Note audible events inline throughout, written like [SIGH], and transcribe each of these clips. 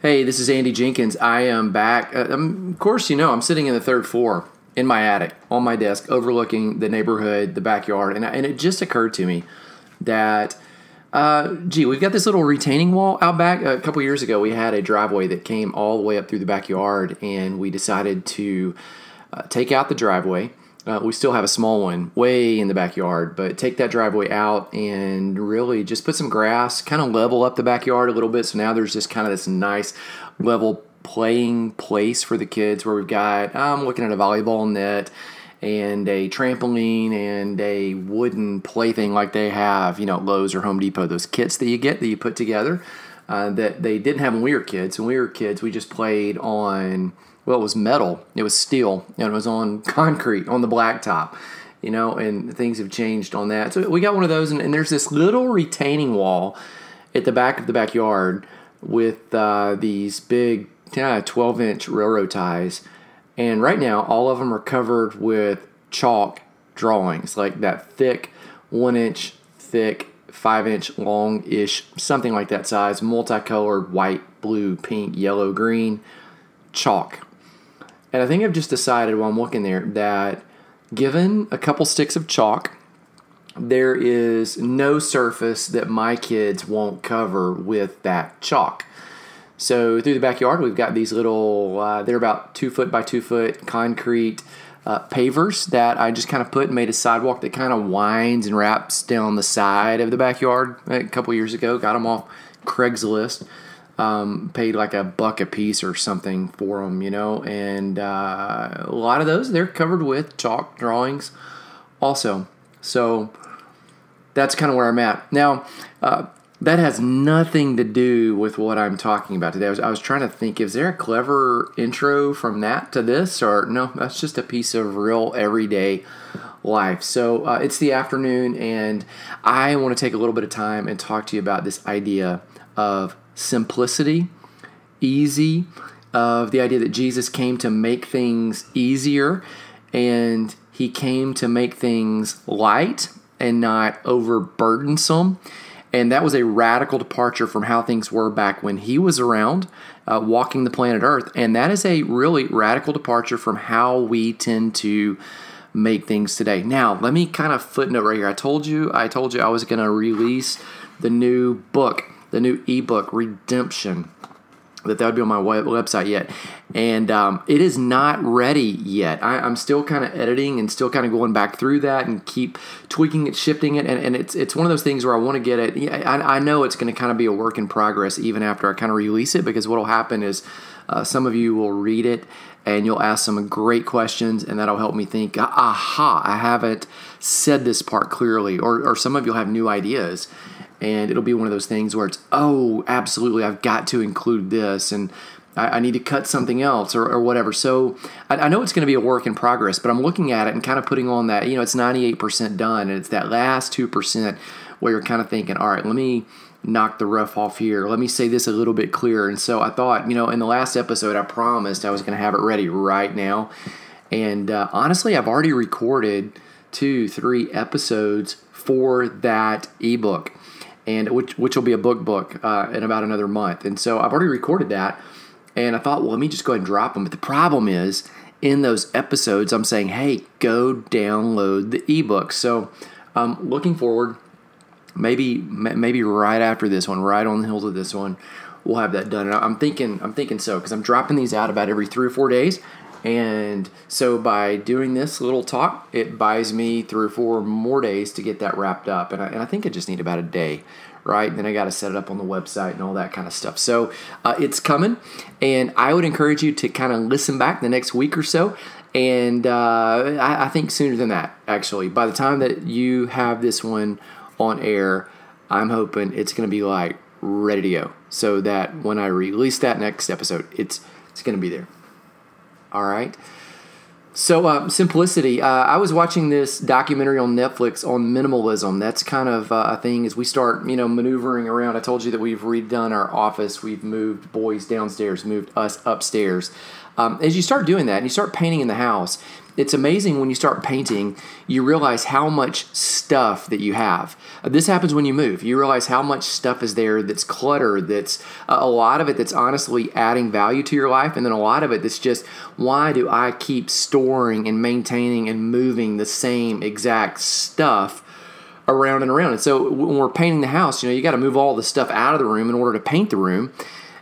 Hey, this is Andy Jenkins. I am back. Uh, of course, you know, I'm sitting in the third floor in my attic on my desk, overlooking the neighborhood, the backyard. And, and it just occurred to me that, uh, gee, we've got this little retaining wall out back. A couple years ago, we had a driveway that came all the way up through the backyard, and we decided to uh, take out the driveway uh, we still have a small one way in the backyard, but take that driveway out and really just put some grass, kind of level up the backyard a little bit. So now there's just kind of this nice level playing place for the kids where we've got, I'm looking at a volleyball net and a trampoline and a wooden plaything like they have, you know, Lowe's or Home Depot, those kits that you get that you put together uh, that they didn't have when we were kids. When we were kids, we just played on well, it was metal, it was steel, and it was on [LAUGHS] concrete on the blacktop, you know, and things have changed on that. So we got one of those, and, and there's this little retaining wall at the back of the backyard with uh, these big 12 inch railroad ties. And right now, all of them are covered with chalk drawings, like that thick, one inch thick, five inch long ish, something like that size, multicolored white, blue, pink, yellow, green chalk. And I think I've just decided while I'm looking there that given a couple sticks of chalk, there is no surface that my kids won't cover with that chalk. So through the backyard, we've got these little, uh, they're about two foot by two foot concrete uh, pavers that I just kind of put and made a sidewalk that kind of winds and wraps down the side of the backyard a couple years ago. Got them off Craigslist um, paid like a buck a piece or something for them, you know. And uh, a lot of those they're covered with chalk drawings, also. So that's kind of where I'm at now. Uh, that has nothing to do with what I'm talking about today. I was, I was trying to think, is there a clever intro from that to this? Or no, that's just a piece of real everyday life. So uh, it's the afternoon, and I want to take a little bit of time and talk to you about this idea of simplicity, easy, of the idea that Jesus came to make things easier and he came to make things light and not overburdensome. And that was a radical departure from how things were back when he was around, uh, walking the planet Earth. And that is a really radical departure from how we tend to make things today. Now, let me kind of footnote right here. I told you, I told you I was going to release the new book the new ebook Redemption that that would be on my website yet, and um, it is not ready yet. I, am still kind of editing and still kind of going back through that and keep tweaking it, shifting it, and, and it's it's one of those things where I want to get it. I, I know it's going to kind of be a work in progress even after I kind of release it because what will happen is uh, some of you will read it and you'll ask some great questions, and that'll help me think. Aha! I haven't said this part clearly, or or some of you'll have new ideas and it'll be one of those things where it's oh absolutely i've got to include this and i, I need to cut something else or, or whatever. So I, I know it's going to be a work in progress but i'm looking at it and kind of putting on that you know it's 98% done and it's that last 2% where you're kind of thinking all right let me knock the rough off here. Let me say this a little bit clearer. And so i thought you know in the last episode i promised i was going to have it ready right now. And uh, honestly i've already recorded two three episodes for that ebook and which which will be a book book uh, in about another month. And so I've already recorded that, and I thought, well, let me just go ahead and drop them. But the problem is, in those episodes, I'm saying, hey, go download the ebook. So I'm um, looking forward. Maybe maybe right after this one, right on the heels of this one, we'll have that done. And I'm thinking I'm thinking so because I'm dropping these out about every three or four days. And so by doing this little talk, it buys me three or four more days to get that wrapped up. And I, and I think I just need about a day, right? Then I got to set it up on the website and all that kind of stuff. So uh, it's coming. And I would encourage you to kind of listen back the next week or so. And uh, I, I think sooner than that, actually. By the time that you have this one on air, I'm hoping it's going to be like ready to go so that when I release that next episode, it's it's going to be there. All right. So, uh, simplicity. Uh, I was watching this documentary on Netflix on minimalism. That's kind of uh, a thing as we start, you know, maneuvering around. I told you that we've redone our office. We've moved boys downstairs, moved us upstairs. Um, as you start doing that and you start painting in the house, it's amazing when you start painting, you realize how much stuff that you have. This happens when you move. You realize how much stuff is there that's clutter, that's uh, a lot of it that's honestly adding value to your life, and then a lot of it that's just why do I keep storing and maintaining and moving the same exact stuff? around and around. And so when we're painting the house, you know, you got to move all the stuff out of the room in order to paint the room.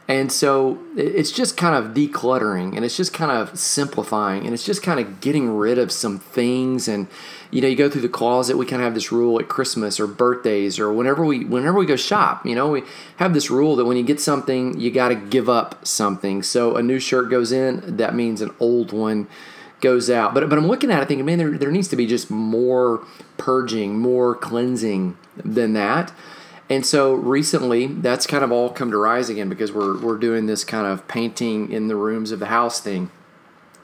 And so it's just kind of decluttering and it's just kind of simplifying and it's just kind of getting rid of some things. And you know you go through the closet we kind of have this rule at Christmas or birthdays or whenever we whenever we go shop you know we have this rule that when you get something you got to give up something. So a new shirt goes in that means an old one goes out. But but I'm looking at it thinking man there, there needs to be just more purging more cleansing than that and so recently, that's kind of all come to rise again because we're we're doing this kind of painting in the rooms of the house thing.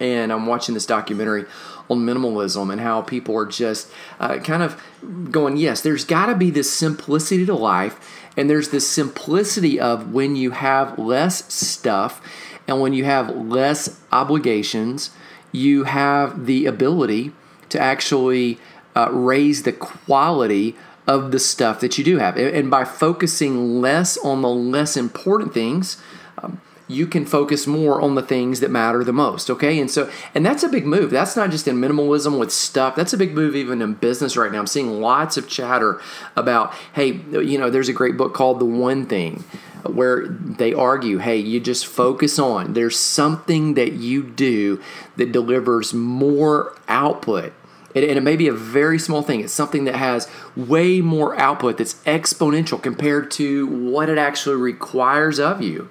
And I'm watching this documentary on minimalism and how people are just uh, kind of going, yes, there's got to be this simplicity to life, and there's this simplicity of when you have less stuff and when you have less obligations, you have the ability to actually uh, raise the quality of the stuff that you do have. And by focusing less on the less important things, um, you can focus more on the things that matter the most okay? And so and that's a big move. That's not just in minimalism with stuff. That's a big move even in business right now. I'm seeing lots of chatter about hey you know there's a great book called the one thing where they argue hey you just focus on there's something that you do that delivers more output and it may be a very small thing. It's something that has way more output that's exponential compared to what it actually requires of you.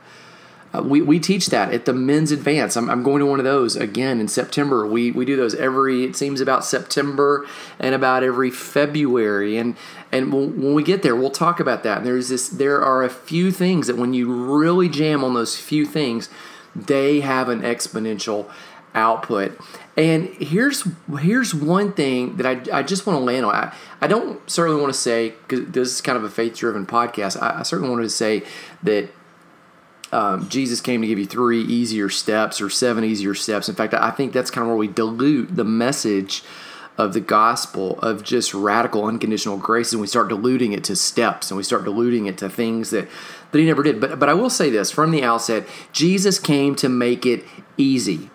Uh, we, we teach that at the men's advance. I'm, I'm going to one of those again in September. We, we do those every, it seems about September and about every February. And, and when we get there, we'll talk about that. And there's this, there are a few things that when you really jam on those few things, they have an exponential output. And here's here's one thing that I, I just want to land on. I, I don't certainly want to say because this is kind of a faith driven podcast. I, I, certainly wanted to say that um, Jesus came to give you three easier steps or seven easier steps. In fact, I think that's kind of where we dilute the message of the gospel of just radical unconditional grace and we start diluting it to steps and we start diluting it to things that that he never did. But but I will say this from the outset, Jesus came to make it easy.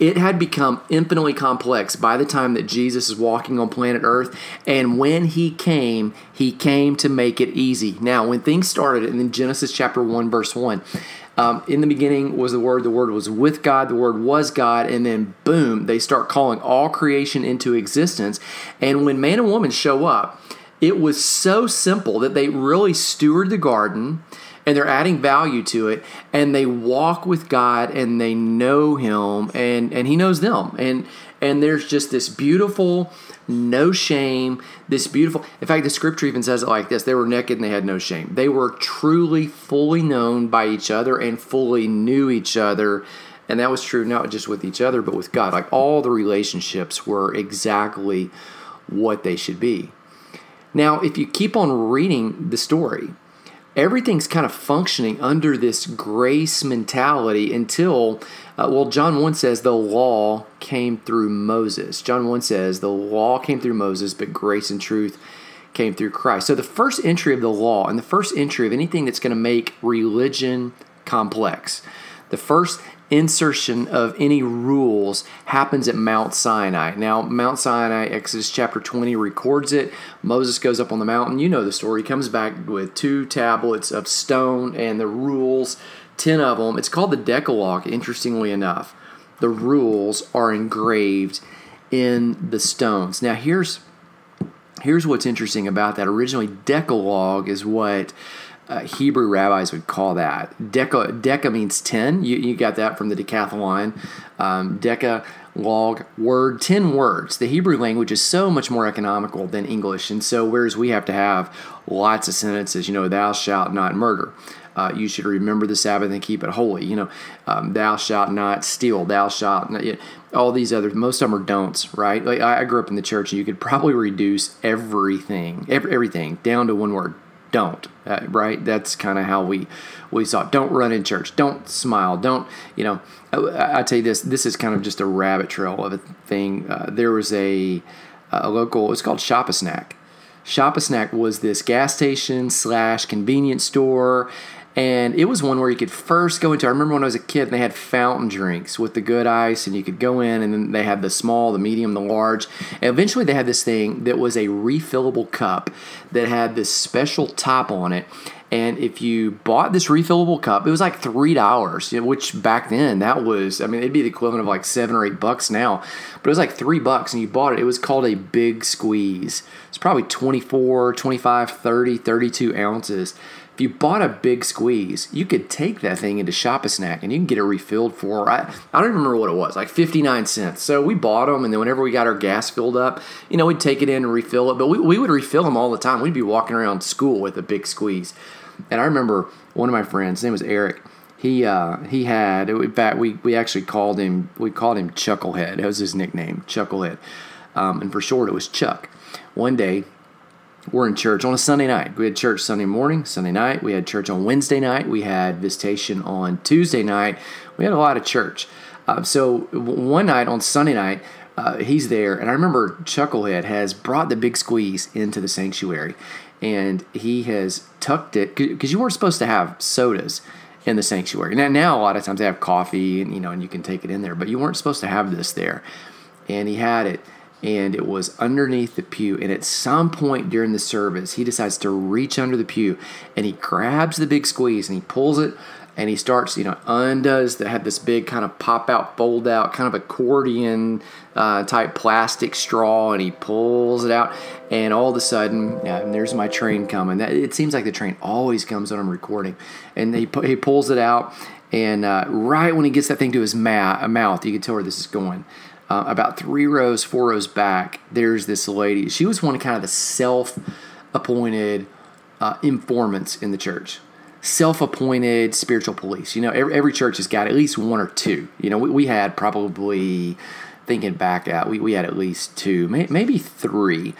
It had become infinitely complex by the time that Jesus is walking on planet Earth. And when he came, he came to make it easy. Now, when things started in Genesis chapter 1, verse 1, um, in the beginning was the Word, the Word was with God, the Word was God, and then boom, they start calling all creation into existence. And when man and woman show up, it was so simple that they really steward the garden and they're adding value to it and they walk with God and they know him and and he knows them. And and there's just this beautiful no shame this beautiful in fact the scripture even says it like this they were naked and they had no shame. They were truly fully known by each other and fully knew each other and that was true not just with each other but with God. Like all the relationships were exactly what they should be. Now if you keep on reading the story everything's kind of functioning under this grace mentality until, uh, well, John 1 says the law came through Moses. John 1 says the law came through Moses, but grace and truth came through Christ. So the first entry of the law and the first entry of anything that's going to make religion complex, the first insertion of any rules happens at Mount Sinai. Now, Mount Sinai, Exodus chapter 20 records it. Moses goes up on the mountain. You know the story. He comes back with two tablets of stone and the rules, 10 of them. It's called the Decalogue, interestingly enough. The rules are engraved in the stones. Now, here's here's what's interesting about that. Originally, Decalogue is what uh, Hebrew rabbis would call that. Deca, deca means 10. You, you got that from the decathlon. Um, deca, log, word, 10 words. The Hebrew language is so much more economical than English. And so, whereas we have to have lots of sentences, you know, thou shalt not murder. Uh, you should remember the Sabbath and keep it holy. You know, um, thou shalt not steal. Thou shalt not. You know, all these other, most of them are don'ts, right? Like I, grew up in the church, and you could probably reduce everything, every, everything down to one word don't. Uh, right? That's kind of how we we saw. It. Don't run in church. Don't smile. Don't you know? I, I, tell you this. This is kind of just a rabbit trail of a thing. Uh, there was a a local. It's called Shop a Snack. Shop a Snack was this gas station slash convenience store and it was one where you could first go into. I remember when I was a kid, they had fountain drinks with the good ice, and you could go in, and then they had the small, the medium, the large. And eventually, they had this thing that was a refillable cup that had this special top on it. And if you bought this refillable cup, it was like three dollars, which back then that was, I mean, it'd be the equivalent of like seven or eight bucks now, but it was like three bucks and you bought it. It was called a big squeeze. It's probably 24, 25, 30, 32 ounces you bought a big squeeze, you could take that thing into Shop a Snack and you can get it refilled for I, I don't remember what it was, like 59 cents. So we bought them, and then whenever we got our gas filled up, you know, we'd take it in and refill it. But we, we would refill them all the time. We'd be walking around school with a big squeeze. And I remember one of my friends, his name was Eric. He uh, he had in fact we, we actually called him we called him Chucklehead. That was his nickname, Chucklehead, um, and for short it was Chuck. One day we're in church on a Sunday night. We had church Sunday morning, Sunday night. We had church on Wednesday night. We had visitation on Tuesday night. We had a lot of church. Uh, so one night on Sunday night, uh, he's there, and I remember Chucklehead has brought the big squeeze into the sanctuary, and he has tucked it because you weren't supposed to have sodas in the sanctuary. Now, now a lot of times they have coffee, and you know, and you can take it in there, but you weren't supposed to have this there. And he had it and it was underneath the pew. And at some point during the service, he decides to reach under the pew and he grabs the big squeeze and he pulls it and he starts, you know, undoes that had this big kind of pop out, fold out, kind of accordion uh, type plastic straw, and he pulls it out, and all of a sudden, yeah, and there's my train coming. That it seems like the train always comes when I'm recording, and he he pulls it out, and uh, right when he gets that thing to his ma- mouth, you can tell where this is going. Uh, about three rows, four rows back, there's this lady. She was one of kind of the self appointed uh, informants in the church, self appointed spiritual police. You know, every, every, church has got at least one or two. You know, we, we had probably, thinking back out, we, we had at least two, may, maybe three.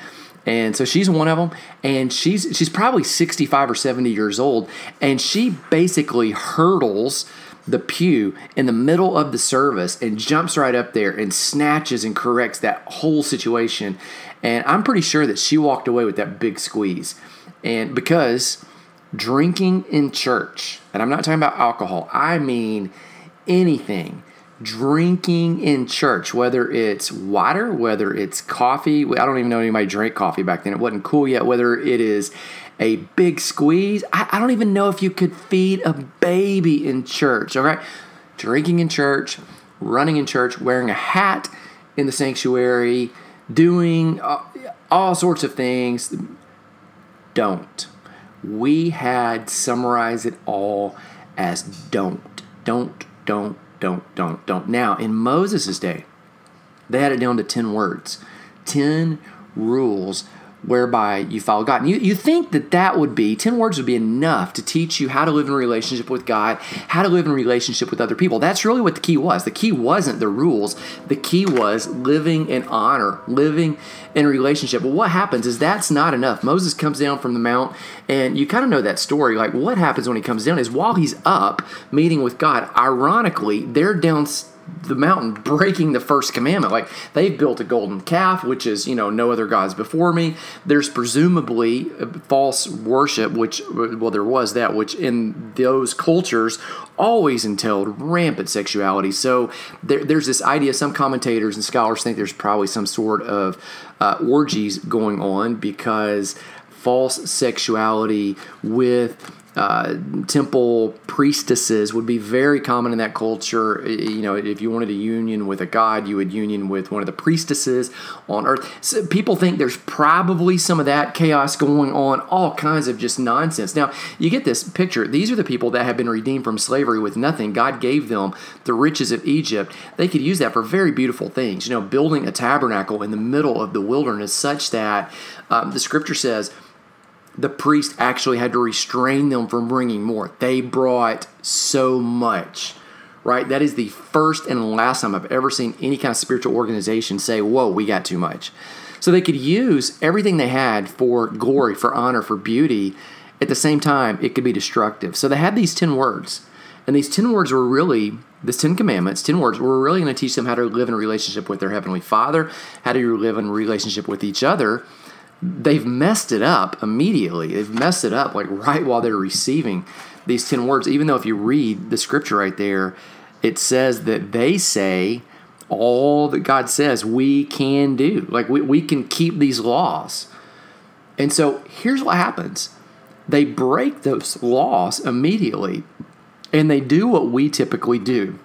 And so she's one of them, and she's she's probably 65 or 70 years old, and she basically hurdles the pew in the middle of the service and jumps right up there and snatches and corrects that whole situation. And I'm pretty sure that she walked away with that big squeeze. And because drinking in church, and I'm not talking about alcohol, I mean anything. Drinking in church, whether it's water, whether it's coffee. I don't even know anybody drank coffee back then. It wasn't cool yet. Whether it is a big squeeze. I, I don't even know if you could feed a baby in church, all right? Drinking in church, running in church, wearing a hat in the sanctuary, doing all, all sorts of things. Don't. We had summarized it all as don't, don't, don't, don't, don't, don't. Now, in Moses' day, they had it down to 10 words, 10 rules whereby you follow God. And you, you think that that would be, 10 words would be enough to teach you how to live in relationship with God, how to live in relationship with other people. That's really what the key was. The key wasn't the rules, the key was living in honor, living in relationship. But what happens is that's not enough. Moses comes down from the mount, and you kind of know that story. Like, what happens when he comes down is while he's up meeting with God, ironically, they're down the mountain breaking the first commandment. Like they've built a golden calf, which is, you know, no other gods before me. There's presumably false worship, which, well, there was that, which in those cultures always entailed rampant sexuality. So there, there's this idea, some commentators and scholars think there's probably some sort of uh, orgies going on because false sexuality with uh, temple priestesses would be very common in that culture. You know, if you wanted a union with a god, you would union with one of the priestesses on earth. So people think there's probably some of that chaos going on, all kinds of just nonsense. Now, you get this picture. These are the people that have been redeemed from slavery with nothing. God gave them the riches of Egypt. They could use that for very beautiful things. You know, building a tabernacle in the middle of the wilderness such that um, the scripture says, the priest actually had to restrain them from bringing more. They brought so much, right? That is the first and last time I've ever seen any kind of spiritual organization say, Whoa, we got too much. So they could use everything they had for glory, for honor, for beauty. at the same time, it could be destructive. So they had these 10 words. And these 10 words were really, this 10 commandments, 10 words, were really going to teach them how to live in a relationship with their Heavenly Father, how to live in relationship with each other. They've messed it up immediately. They've messed it up like right while they're receiving these 10 words. Even though if you read the scripture right there, it says that they say all that God says we can do. Like we, we can keep these laws. And so here's what happens they break those laws immediately and they do what we typically do.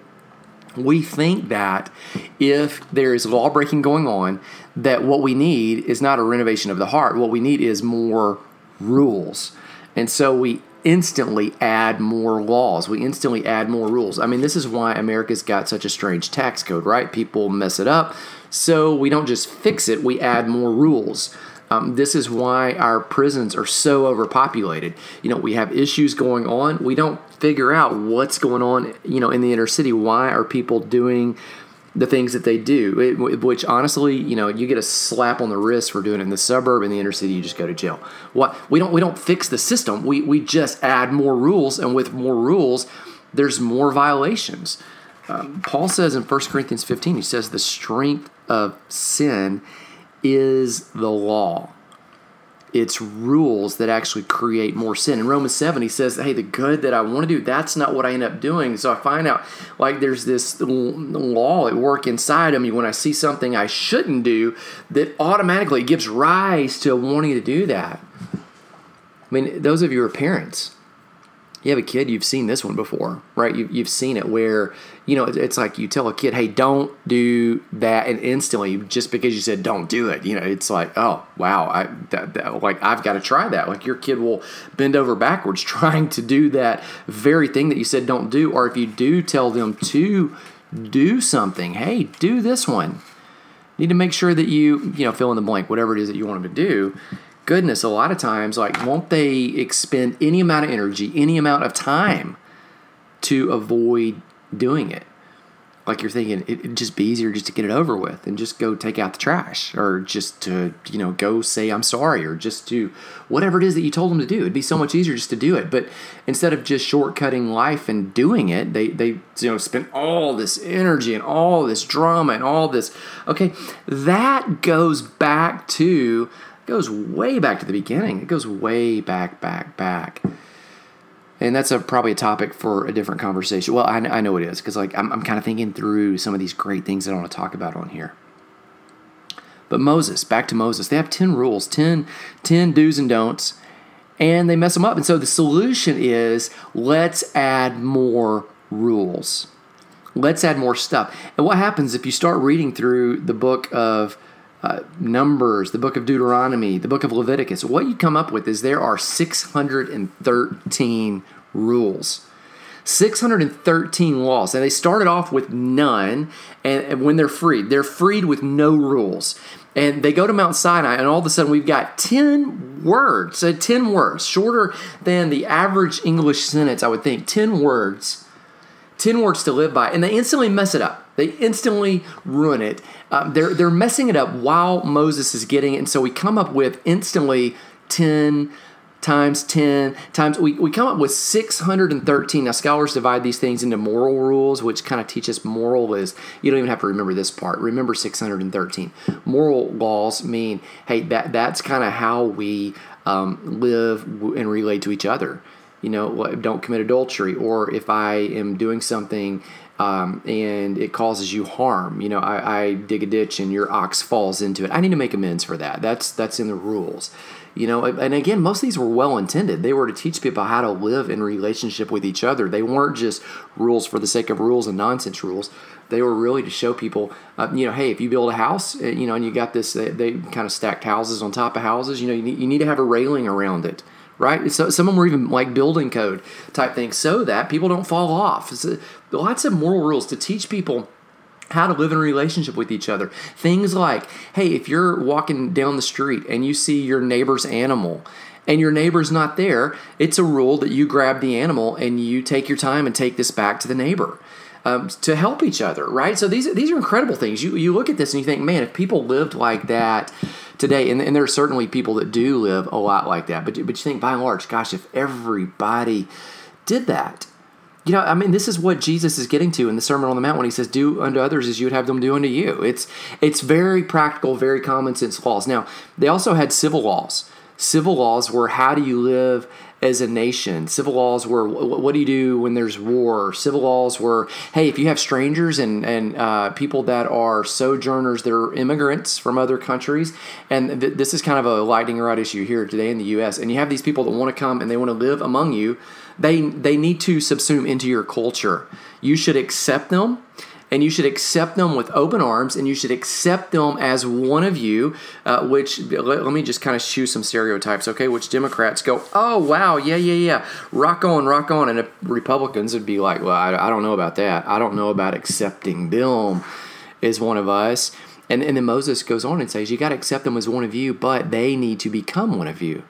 We think that if there is law breaking going on, that what we need is not a renovation of the heart. What we need is more rules. And so we instantly add more laws. We instantly add more rules. I mean, this is why America's got such a strange tax code, right? People mess it up. So we don't just fix it, we add more rules. Um, this is why our prisons are so overpopulated. You know, we have issues going on. We don't figure out what's going on, you know, in the inner city. Why are people doing the things that they do? Which honestly, you know, you get a slap on the wrist for doing it in the suburb. In the inner city, you just go to jail. What we don't we don't fix the system. We we just add more rules, and with more rules, there's more violations. Um, Paul says in 1 Corinthians 15, he says the strength of sin is the law. It's rules that actually create more sin. In Romans 7, he says, Hey, the good that I want to do, that's not what I end up doing. So I find out like there's this law at work inside of me when I see something I shouldn't do that automatically gives rise to wanting to do that. I mean, those of you who are parents, you have a kid, you've seen this one before, right? You, you've seen it where, you know, it's like you tell a kid, hey, don't do that. And instantly, just because you said don't do it, you know, it's like, oh, wow, I, that, that, like, I've got to try that. Like, your kid will bend over backwards [LAUGHS] trying to do that very thing that you said don't do. Or if you do tell them to do something, hey, do this one. You need to make sure that you, you know, fill in the blank, whatever it is that you want them to do goodness, a lot of times, like, won't they expend any amount of energy, any amount of time to avoid doing it? Like you're thinking it'd just be easier just to get it over with and just go take out the trash or just to, you know, go say I'm sorry or just to whatever it is that you told them to do. It'd be so much easier just to do it. But instead of just shortcutting life and doing it, they, they you know, spend all this energy and all this drama and all this. Okay, that goes back to goes way back to the beginning. It goes way back, back, back. And that's a, probably a topic for a different conversation. Well, I, I know it is because like I'm, I'm kind of thinking through some of these great things that I want to talk about on here. But Moses, back to Moses, they have 10 rules, 10, 10 do's and don'ts, and they mess them up. And so the solution is let's add more rules. Let's add more stuff. And what happens if you start reading through the book of uh, Numbers, the book of Deuteronomy, the book of Leviticus, what you come up with is there are 613 rules. 613 laws. And they started off with none, and, and when they're freed, they're freed with no rules. And they go to Mount Sinai, and all of a sudden we've got 10 words, so 10 words, shorter than the average English sentence, I would think. 10 words, 10 words to live by, and they instantly mess it up. They instantly ruin it. Um, they're they're messing it up while Moses is getting it, and so we come up with instantly ten times 10 times we, we come up with 613 now scholars divide these things into moral rules which kind of teach us moral is you don't even have to remember this part remember 613 moral laws mean hey that that's kind of how we um, live and relate to each other you know don't commit adultery or if i am doing something um, and it causes you harm. You know, I, I, dig a ditch and your ox falls into it. I need to make amends for that. That's that's in the rules. You know, and again, most of these were well intended. They were to teach people how to live in relationship with each other. They weren't just rules for the sake of rules and nonsense rules. They were really to show people, uh, you know, hey, if you build a house, uh, you know, and you got this, they, they, kind of stacked houses on top of houses. You know, you need, you need to have a railing around it right? So some of them were even like building code type things so that people don't fall off. A, lots of moral rules to teach people how to live in a relationship with each other. Things like, hey, if you're walking down the street and you see your neighbor's animal and your neighbor's not there, it's a rule that you grab the animal and you take your time and take this back to the neighbor. Um, to help each other, right? So these these are incredible things. You you look at this and you think, man, if people lived like that today. And, and there are certainly people that do live a lot like that. But, but you think by and large, gosh, if everybody did that, you know, I mean, this is what Jesus is getting to in the Sermon on the Mount when he says, "Do unto others as you would have them do unto you." It's it's very practical, very common sense laws. Now, they also had civil laws. Civil laws were how do you live as a nation. Civil laws were what do you do when there's war. Civil laws were hey, if you have strangers and and uh, people that are sojourners, they're immigrants from other countries, and th- this is kind of a lightning rod issue here today in the U.S. And you have these people that want to come and they want to live among you. They they need to subsume into your culture. You should accept them and you should accept them with open arms and you should accept them as one of you uh, which let, let, me just kind of shoe some stereotypes okay? Which democrats go oh wow yeah yeah yeah rock on rock on. And republicans would be like well I, I don't know about that. I don't know about accepting them as one of us. And, and then moses goes on and says you got to accept them as one of you but they need to become one of you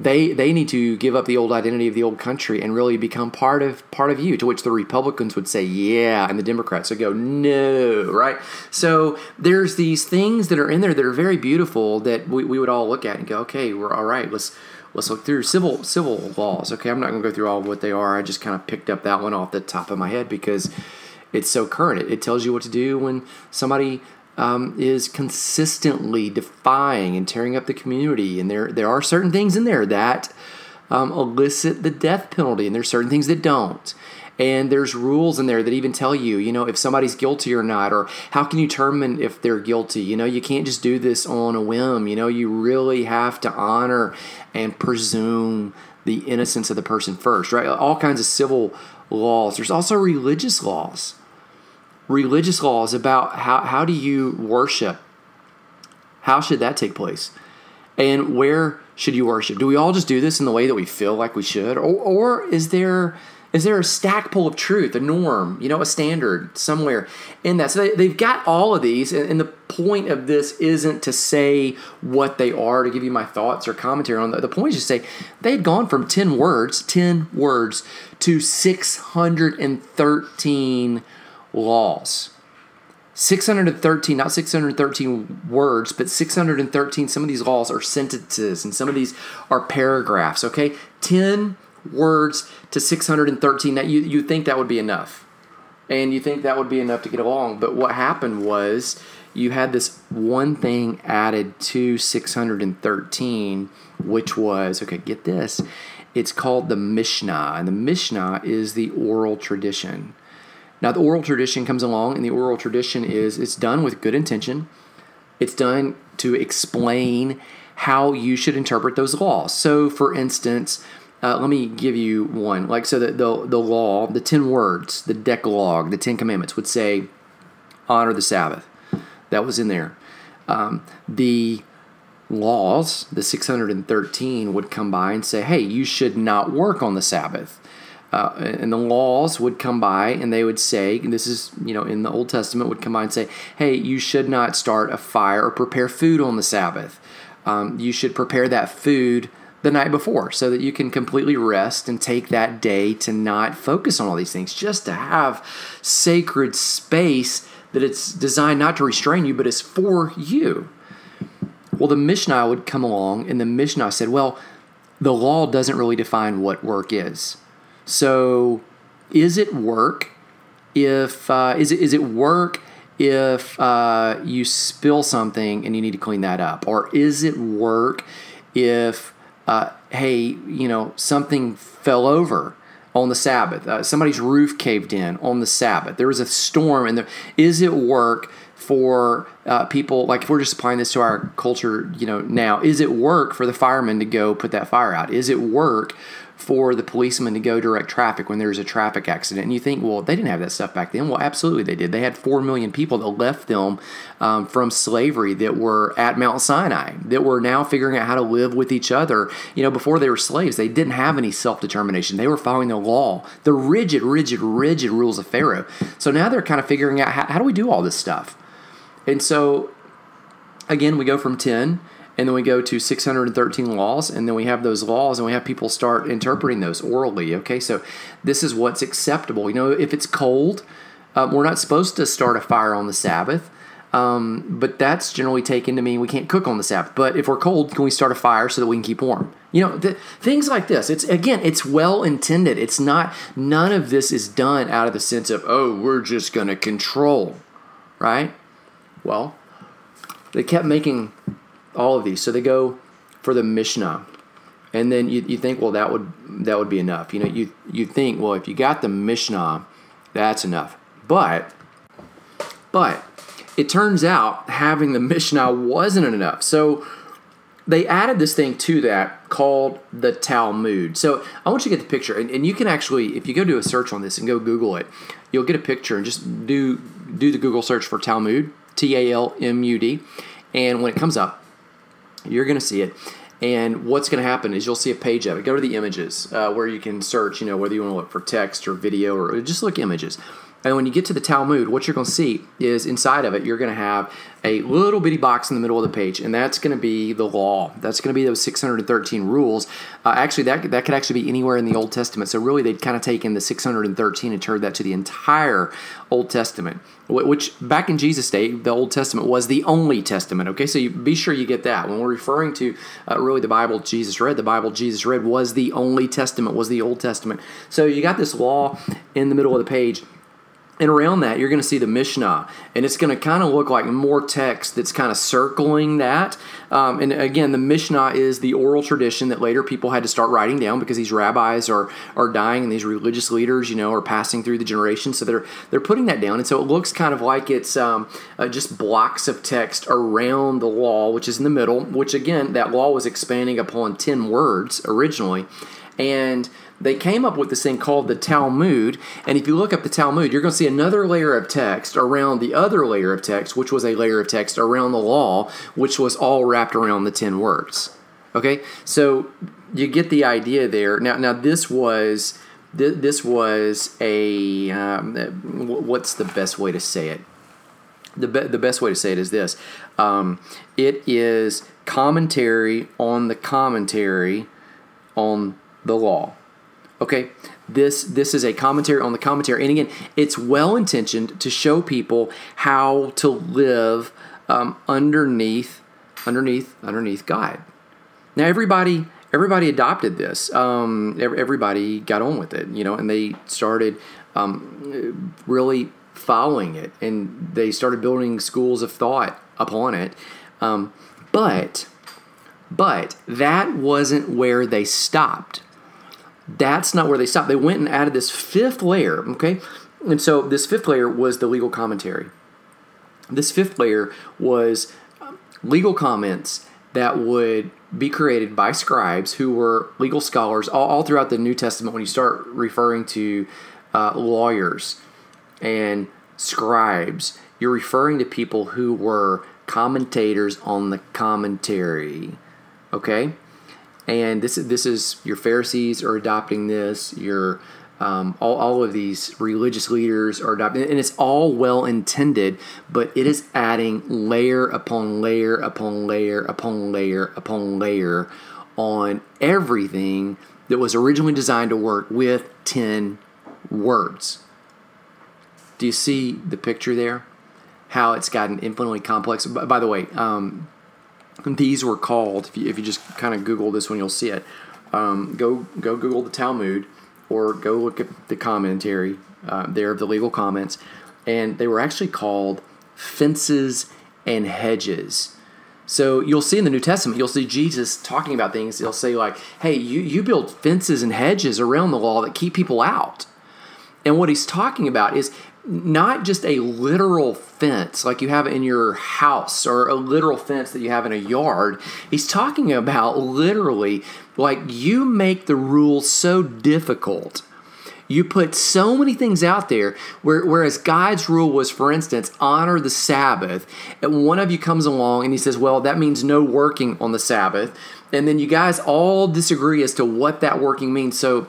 they they need to give up the old identity of the old country and really become part of part of you to which the republicans would say yeah and the democrats would go no right? So there's these things that are in there that are very beautiful that we, we would all look at and go okay we're all right let's let's look through civil civil laws. Okay i'm not going to go through all of what they are. I just kind of picked up that one off the top of my head because it's so current. It, it tells you what to do when somebody um, is consistently defying and tearing up the community. And there, there are certain things in there that um, elicit the death penalty, and there's certain things that don't. And there's rules in there that even tell you, you know, if somebody's guilty or not, or how can you determine if they're guilty. You know, you can't just do this on a whim. You know, you really have to honor and presume the innocence of the person first, right? All kinds of civil laws. There's also religious laws religious laws about how, how do you worship? How should that take place? And where should you worship? Do we all just do this in the way that we feel like we should? Or, or is there is there a stack stackpole of truth, a norm, you know, a standard somewhere in that? So they, have got all of these, and, and, the point of this isn't to say what they are, to give you my thoughts or commentary on them. The point is to say they had gone from 10 words, 10 words, to 613 laws. 613, not 613 words, but 613. Some of these laws are sentences and some of these are paragraphs, okay? 10 words to 613. Now, you, you think that would be enough. And you think that would be enough to get along. But what happened was you had this one thing added to 613, which was, okay, get this. It's called the Mishnah. And the Mishnah is the oral tradition. Now, the oral tradition comes along, and the oral tradition is it's done with good intention. It's done to explain how you should interpret those laws. So, for instance, uh, let me give you one. Like, so the, the, the law, the 10 words, the Decalogue, the 10 commandments would say, honor the Sabbath. That was in there. Um, the laws, the 613, would come by and say, hey, you should not work on the Sabbath uh, and the laws would come by and they would say, and this is, you know, in the Old Testament, would come by and say, hey, you should not start a fire or prepare food on the Sabbath. Um, you should prepare that food the night before so that you can completely rest and take that day to not focus on all these things, just to have sacred space that it's designed not to restrain you, but it's for you. Well, the Mishnah would come along and the Mishnah said, well, the law doesn't really define what work is. So, is it work if uh, is it is it work if uh, you spill something and you need to clean that up, or is it work if uh, hey you know something fell over on the Sabbath, uh, somebody's roof caved in on the Sabbath, there was a storm, and there, is it work? for uh, people like if we're just applying this to our culture you know now is it work for the firemen to go put that fire out? Is it work for the policeman to go direct traffic when there's a traffic accident. And you think, well, they didn't have that stuff back then. Well, absolutely they did. They had 4 million people that left them um, from slavery that were at Mount Sinai, that were now figuring out how to live with each other. You know, before they were slaves, they didn't have any self determination. They were following the law, the rigid, rigid, rigid rules of Pharaoh. So now they're kind of figuring out how, how do we do all this stuff? And so, again, we go from 10 and then we go to 613 laws and then we have those laws and we have people start interpreting those orally okay so this is what's acceptable you know if it's cold uh, we're not supposed to start a fire on the sabbath Um, but that's generally taken to mean we can't cook on the Sabbath. But if we're cold, can we start a fire so that we can keep warm? You know, th- things like this. It's again, it's well intended. It's not. None of this is done out of the sense of oh, we're just going to control, right? Well, they kept making all of these, so they go for the Mishnah, and then you, you think, well, that would that would be enough. You know, you you think, well, if you got the Mishnah, that's enough. But but it turns out having the Mishnah wasn't enough. So they added this thing to that called the Talmud. So I want you to get the picture, and, and you can actually, if you go do a search on this and go Google it, you'll get a picture and just do do the Google search for Talmud, T A L M U D, and when it comes up, you're going to see it. And what's going to happen is you'll see a page of it. Go to the images uh, where you can search, you know, whether you want to look for text or video or just look images. And when you get to the Talmud, what you're going to see is inside of it, you're going to have a little bitty box in the middle of the page, and that's going to be the law. That's going to be those 613 rules. Uh, actually, that, that could actually be anywhere in the Old Testament. So, really, they'd kind of taken the 613 and turned that to the entire Old Testament, which back in Jesus' day, the Old Testament was the only testament. Okay, so you, be sure you get that. When we're referring to uh, really the Bible Jesus read, the Bible Jesus read was the only testament, was the Old Testament. So, you got this law in the middle of the page and around that, you're going to see the Mishnah, and it's going to kind of look like more text that's kind of circling that. Um, and again, the Mishnah is the oral tradition that later people had to start writing down because these rabbis are are dying, and these religious leaders, you know, are passing through the generations. So they're they're putting that down, and so it looks kind of like it's um, uh, just blocks of text around the law, which is in the middle. Which again, that law was expanding upon ten words originally, and they came up with this thing called the Talmud. And if you look up the Talmud, you're going to see another layer of text around the other layer of text, which was a layer of text around the law, which was all wrapped around the 10 words. Okay? So you get the idea there. Now, now this was. This was a um, what's the best way to say it? The, be- the best way to say it is this um, it is commentary on the commentary on the law Okay, this this is a commentary on the commentary, and again, it's well intentioned to show people how to live um, underneath underneath underneath God. Now, everybody everybody adopted this. Um, everybody got on with it, you know, and they started um, really following it, and they started building schools of thought upon it. Um, but but that wasn't where they stopped that's not where they stopped. They went and added this fifth layer, okay? And so this fifth layer was the legal commentary. This fifth layer was um, legal comments that would be created by scribes who were legal scholars all, all throughout the New Testament. When you start referring to uh, lawyers and scribes, you're referring to people who were commentators on the commentary. Okay? And this is this is your Pharisees are adopting this. Your um, all, all of these religious leaders are adopting, and it's all well intended, but it is adding layer upon layer upon layer upon layer upon layer on everything that was originally designed to work with 10 words. Do you see the picture there? How it's gotten infinitely complex. By the way, um, these were called. If you, if you just kind of Google this one, you'll see it. Um, go go Google the Talmud, or go look at the commentary uh, there of the legal comments, and they were actually called fences and hedges. So you'll see in the New Testament, you'll see Jesus talking about things. He'll say like, "Hey, you you build fences and hedges around the law that keep people out." And what he's talking about is not just a literal fence like you have in your house or a literal fence that you have in a yard. He's talking about literally like you make the rules so difficult. You put so many things out there, where, whereas God's rule was, for instance, honor the Sabbath. And one of you comes along and he says, Well, that means no working on the Sabbath. And then you guys all disagree as to what that working means. So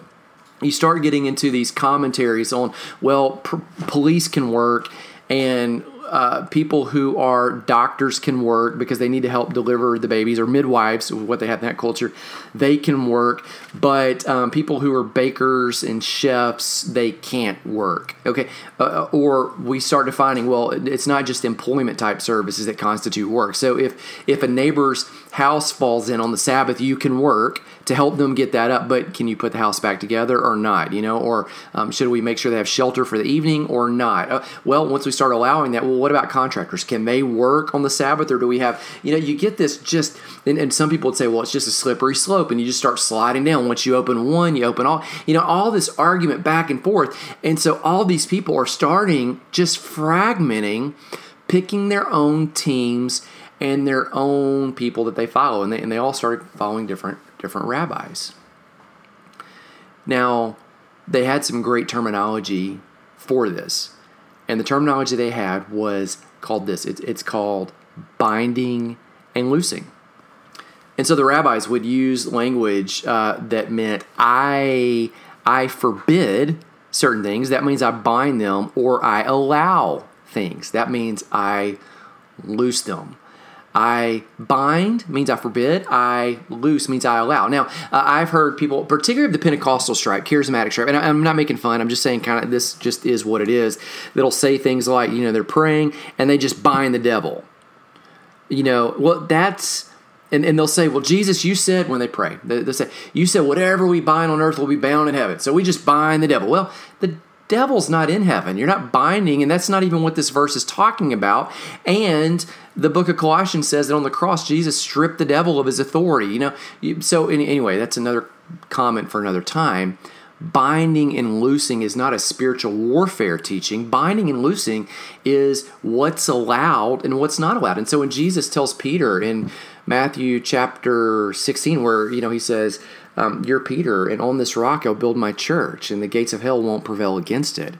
you start getting into these commentaries on well police can work and uh, people who are doctors can work because they need to help deliver the babies, or midwives, what they have in that culture, they can work. But um, people who are bakers and chefs, they can't work. Okay, uh, uh or we start defining well, it's not just employment type services that constitute work. So if if a neighbor's house falls in on the Sabbath, you can work to help them get that up. But can you put the house back together or not? You know, or um, should we make sure they have shelter for the evening or not? Uh, well, once we start allowing that, well, what about contractors? Can they work on the Sabbath, or do we have? You know, you get this just, and, and some people would say, well, it's just a slippery slope, and you just start sliding down. Once you open one, you open all. You know, all this argument back and forth, and so all these people are starting just fragmenting, picking their own teams and their own people that they follow, and they, and they all started following different different rabbis. Now, they had some great terminology for this, and the terminology they had was called this. It's, it's called binding and loosing. And so the rabbis would use language uh, that meant I I forbid certain things. That means I bind them, or I allow things. That means I loose them. I bind means I forbid. I loose means I allow. Now, uh, I've heard people, particularly the Pentecostal stripe, charismatic stripe, and I, am not making fun. I'm just saying, kind of, this just is what it is. That'll say things like, you know, they're praying and they just bind the devil. You know, well, that's, and, and they'll say, well, Jesus, you said when they pray, they, they'll say, you said whatever we bind on earth will be bound in heaven. So we just bind the devil. Well, the devil's not in heaven. You're not binding, and that's not even what this verse is talking about. And the book of Colossians says that on the cross, Jesus stripped the devil of his authority. You know, so anyway, that's another comment for another time. Binding and loosing is not a spiritual warfare teaching. Binding and loosing is what's allowed and what's not allowed. And so when Jesus tells Peter in Matthew chapter 16, where, you know, he says, um, You're Peter, and on this rock I'll build my church, and the gates of hell won't prevail against it.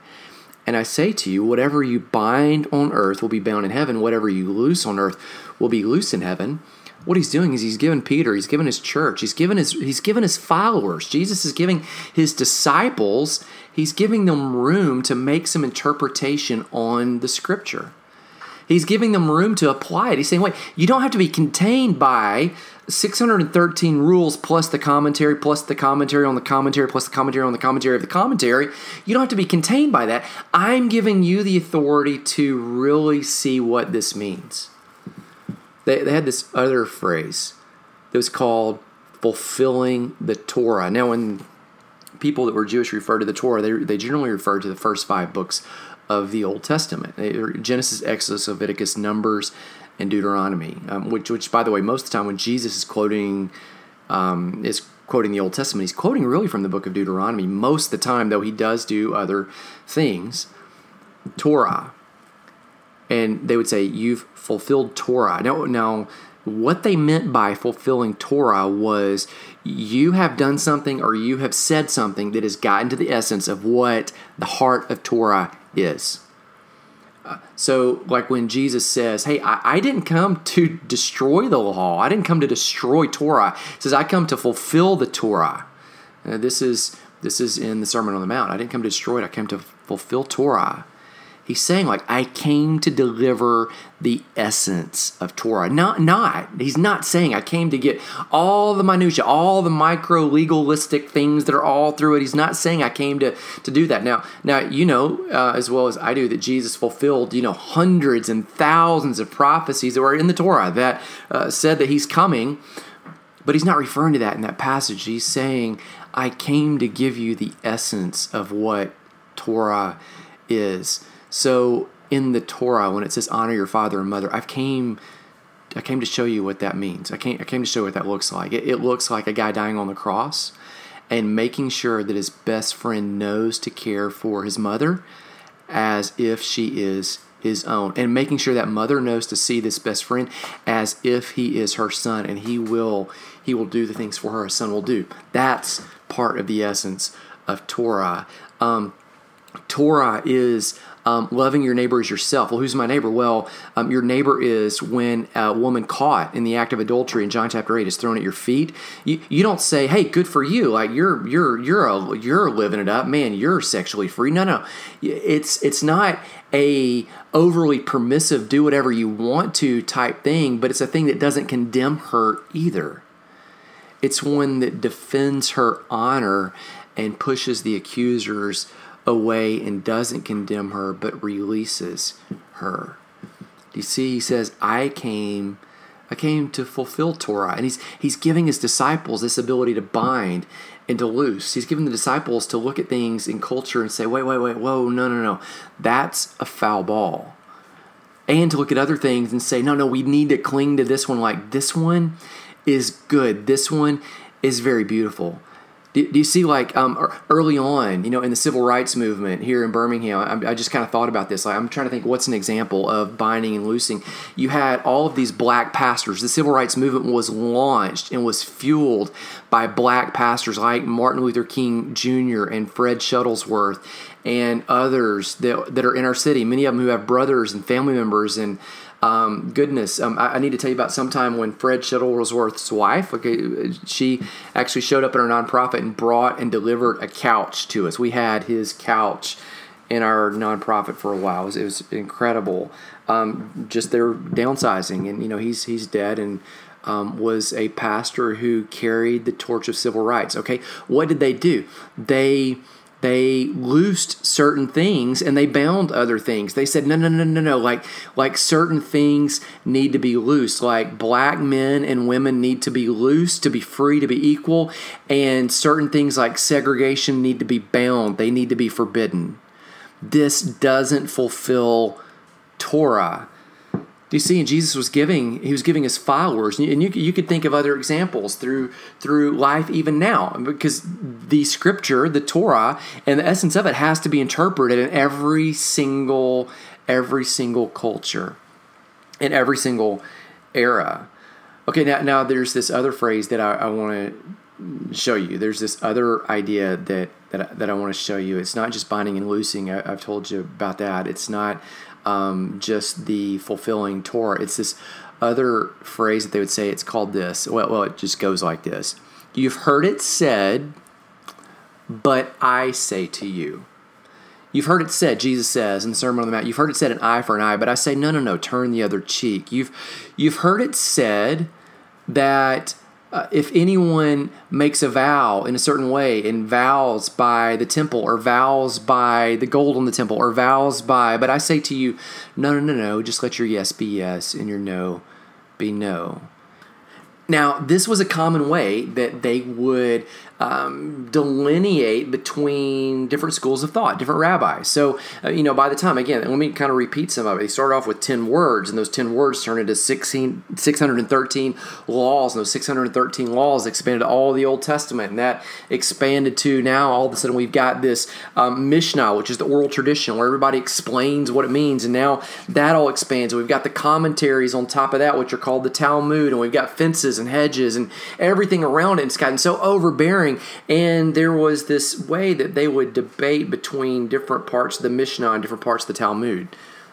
And I say to you, whatever you bind on earth will be bound in heaven, whatever you loose on earth will be loose in heaven. What he's doing is he's given Peter, he's given his church, he's given his he's given his followers. Jesus is giving his disciples, he's giving them room to make some interpretation on the scripture. He's giving them room to apply it. He's saying, wait, you don't have to be contained by 613 rules plus the commentary, plus the commentary on the commentary, plus the commentary on the commentary of the commentary. You don't have to be contained by that. I'm giving you the authority to really see what this means. They, they had this other phrase that was called fulfilling the Torah. Now, when people that were Jewish refer to the Torah, they, they generally refer to the first five books of the Old Testament Genesis, Exodus, Leviticus, Numbers, and Deuteronomy. Um, which, which, by the way, most of the time when Jesus is quoting, um, is quoting the Old Testament, he's quoting really from the book of Deuteronomy. Most of the time, though, he does do other things. Torah, and they would say, "You've fulfilled Torah." Now, now, what they meant by fulfilling Torah was you have done something or you have said something that has gotten to the essence of what the heart of Torah is. So, like when Jesus says, Hey, I, I, didn't come to destroy the law, I didn't come to destroy Torah. He says, I come to fulfill the Torah. Uh, this is this is in the Sermon on the Mount. I didn't come to destroy it, I came to fulfill Torah. He's saying, like, I came to deliver the essence of Torah. Not, not. He's not saying I came to get all the minutia, all the micro legalistic things that are all through it. He's not saying I came to to do that. Now, now you know uh, as well as I do that Jesus fulfilled, you know, hundreds and thousands of prophecies that were in the Torah that uh, said that He's coming. But he's not referring to that in that passage. He's saying, I came to give you the essence of what Torah is. So in the Torah, when it says honor your father and mother, I came I came to show you what that means. I came, I came to show you what that looks like. It, it looks like a guy dying on the cross and making sure that his best friend knows to care for his mother as if she is his own and making sure that mother knows to see this best friend as if he is her son and he will he will do the things for her a son will do that's part of the essence of torah um, Torah is um, loving your neighbor as yourself. Well, who's my neighbor? Well, um, your neighbor is when a woman caught in the act of adultery in John chapter eight is thrown at your feet. You, you don't say, "Hey, good for you!" Like you're you're you're a, you're living it up, man. You're sexually free. No, no, it's it's not a overly permissive, do whatever you want to type thing, but it's a thing that doesn't condemn her either. It's one that defends her honor and pushes the accusers away and doesn't condemn her, but releases her. Do you see? He says, I came. I came to fulfill Torah. And he's he's giving his disciples this ability to bind and to loose. He's giving the disciples to look at things in culture and say, wait, wait, wait, whoa, no, no, no. That's a foul ball. And to look at other things and say, no, no, we need to cling to this one like this one is good. This one is very beautiful. Do, do you see, like um, early on, you know, in the civil rights movement here in Birmingham, I, I just kind of thought about this. Like, I'm trying to think, what's an example of binding and loosing? You had all of these black pastors. The civil rights movement was launched and was fueled by black pastors like Martin Luther King Jr. and Fred Shuttlesworth and others that, that are in our city. Many of them who have brothers and family members and um, goodness, um, I, I, need to tell you about some time when Fred Shuttlesworth's wife, okay, she actually showed up at our nonprofit and brought and delivered a couch to us. We had his couch in our nonprofit for a while. It was, it was incredible. Um, just their downsizing, and you know he's he's dead and. Um, was a pastor who carried the torch of civil rights. Okay, what did they do? They they loosed certain things and they bound other things. They said, no, no, no, no, no. Like, like certain things need to be loose. Like black men and women need to be loose, to be free, to be equal. And certain things like segregation need to be bound. They need to be forbidden. This doesn't fulfill Torah. Do you see? And Jesus was giving he was giving his followers, and you you could think of other examples through through life even now, because the Scripture, the Torah, and the essence of it has to be interpreted in every single every single culture, in every single era. Okay, now now there's this other phrase that I, I want to show you. There's this other idea that that that I want to show you. It's not just binding and loosing. I, I've told you about that. It's not um, just the fulfilling Torah. It's this other phrase that they would say. It's called this. Well, well, it just goes like this. You've heard it said, but I say to you. You've heard it said, Jesus says in the Sermon on the Mount, you've heard it said an eye for an eye, but I say, no, no, no, turn the other cheek. You've, you've heard it said that uh, if anyone makes a vow in a certain way and vows by the temple or vows by the gold on the temple or vows by, but I say to you, no, no, no, no, just let your yes be yes and your no be no. Now, this was a common way that they would um, delineate between different schools of thought, different rabbis. So, uh, you know, by the time, again, let me kind of repeat some of it. They start off with 10 words, and those 10 words turn into 16, 613 laws, and those 613 laws expanded all the Old Testament, and that expanded to now all of a sudden we've got this um, Mishnah, which is the oral tradition where everybody explains what it means, and now that all expands. We've got the commentaries on top of that, which are called the Talmud, and we've got fences and hedges and everything around it. It's gotten so overbearing and there was this way that they would debate between different parts of the Mishnah and different parts of the Talmud.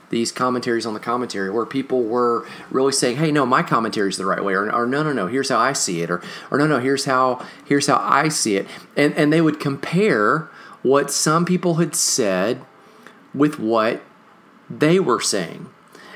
These commentaries on the commentary, where people were really saying, "Hey, no, my commentary is the right way," or, or "No, no, no, here's how I see it," or, or "No, no, here's how here's how I see it," and and they would compare what some people had said with what they were saying.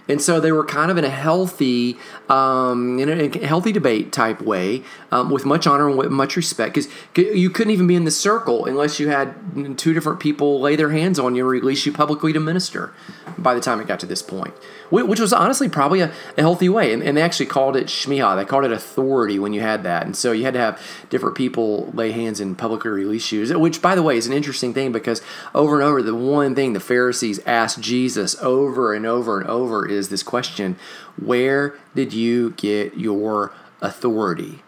And so they were kind of in a healthy, um, in a healthy debate type way, um, with much honor and with much respect, because you couldn't even be in the circle unless you had two different people lay their hands on you or release you publicly to minister. By the time it got to this point, which was honestly probably a, a healthy way, and, and, they actually called it shmiha. They called it authority when you had that, and so you had to have different people lay hands and publicly release you. Which, by the way, is an interesting thing because over and over, the one thing the Pharisees asked Jesus over and over and over is this question: Where did you get your authority?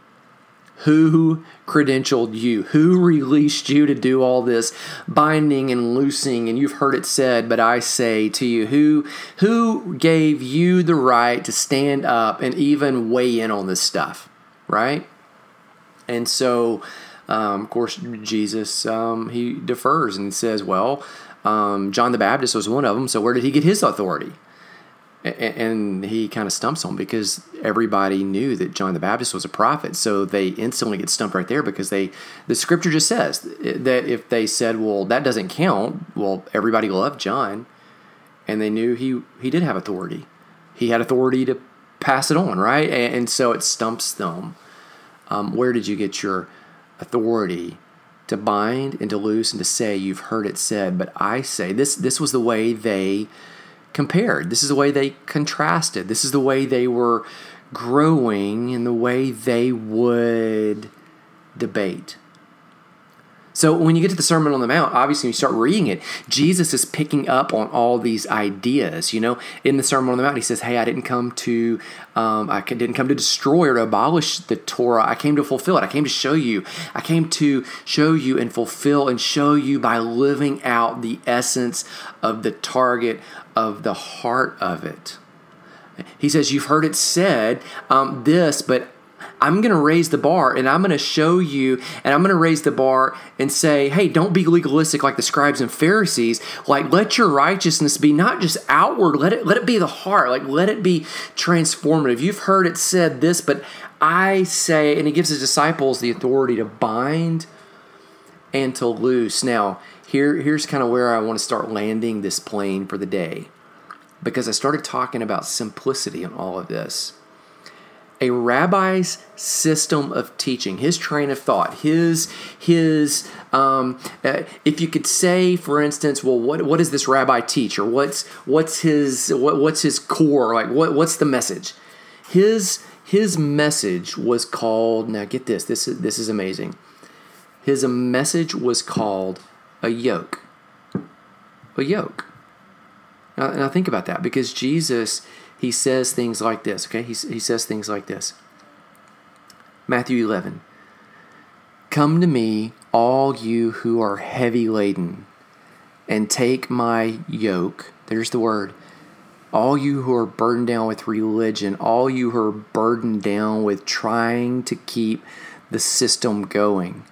Who credentialed you? Who released you to do all this binding and loosing? And you've heard it said, but I say to you, who who gave you the right to stand up and even weigh in on this stuff, right? And so, um, of course, Jesus um, he defers and says, well. Um, John the Baptist was one of them. So where did he get his authority? And he kind of stumps them because everybody knew that John the Baptist was a prophet. So they instantly get stumped right there because they the scripture just says that if they said, "Well, that doesn't count," well, everybody loved John, and they knew he he did have authority. He had authority to pass it on, right? And, so it stumps them. Um, where did you get your authority to bind and to loose and to say? You've heard it said, but I say this. This was the way they compared. This is the way they contrasted. This is the way they were growing and the way they would debate. So when you get to the Sermon on the Mount, obviously when you start reading it, Jesus is picking up on all these ideas. You know, in the Sermon on the Mount, he says, "Hey, I didn't come to, um, I didn't come to destroy or to abolish the Torah. I came to fulfill it. I came to show you. I came to show you and fulfill and show you by living out the essence of the target of the heart of it." He says, "You've heard it said um, this, but I'm going to raise the bar and I'm going to show you and I'm going to raise the bar and say, hey, don't be legalistic like the scribes and Pharisees. Like, let your righteousness be not just outward, let it, let it be the heart. Like, let it be transformative. You've heard it said this, but I say, and he gives his disciples the authority to bind and to loose. Now, here, here's kind of where I want to start landing this plane for the day because I started talking about simplicity in all of this a rabbi's system of teaching, his train of thought, his his um, uh, if you could say, for instance, well, what what does this rabbi teach, or what's what's his what, what's his core, like what what's the message? His his message was called. Now get this. This is this is amazing. His message was called a yoke. A yoke. Now, now think about that because Jesus he says things like this, okay? He, he says things like this Matthew 11 Come to me, all you who are heavy laden, and take my yoke. There's the word. All you who are burdened down with religion, all you who are burdened down with trying to keep the system going,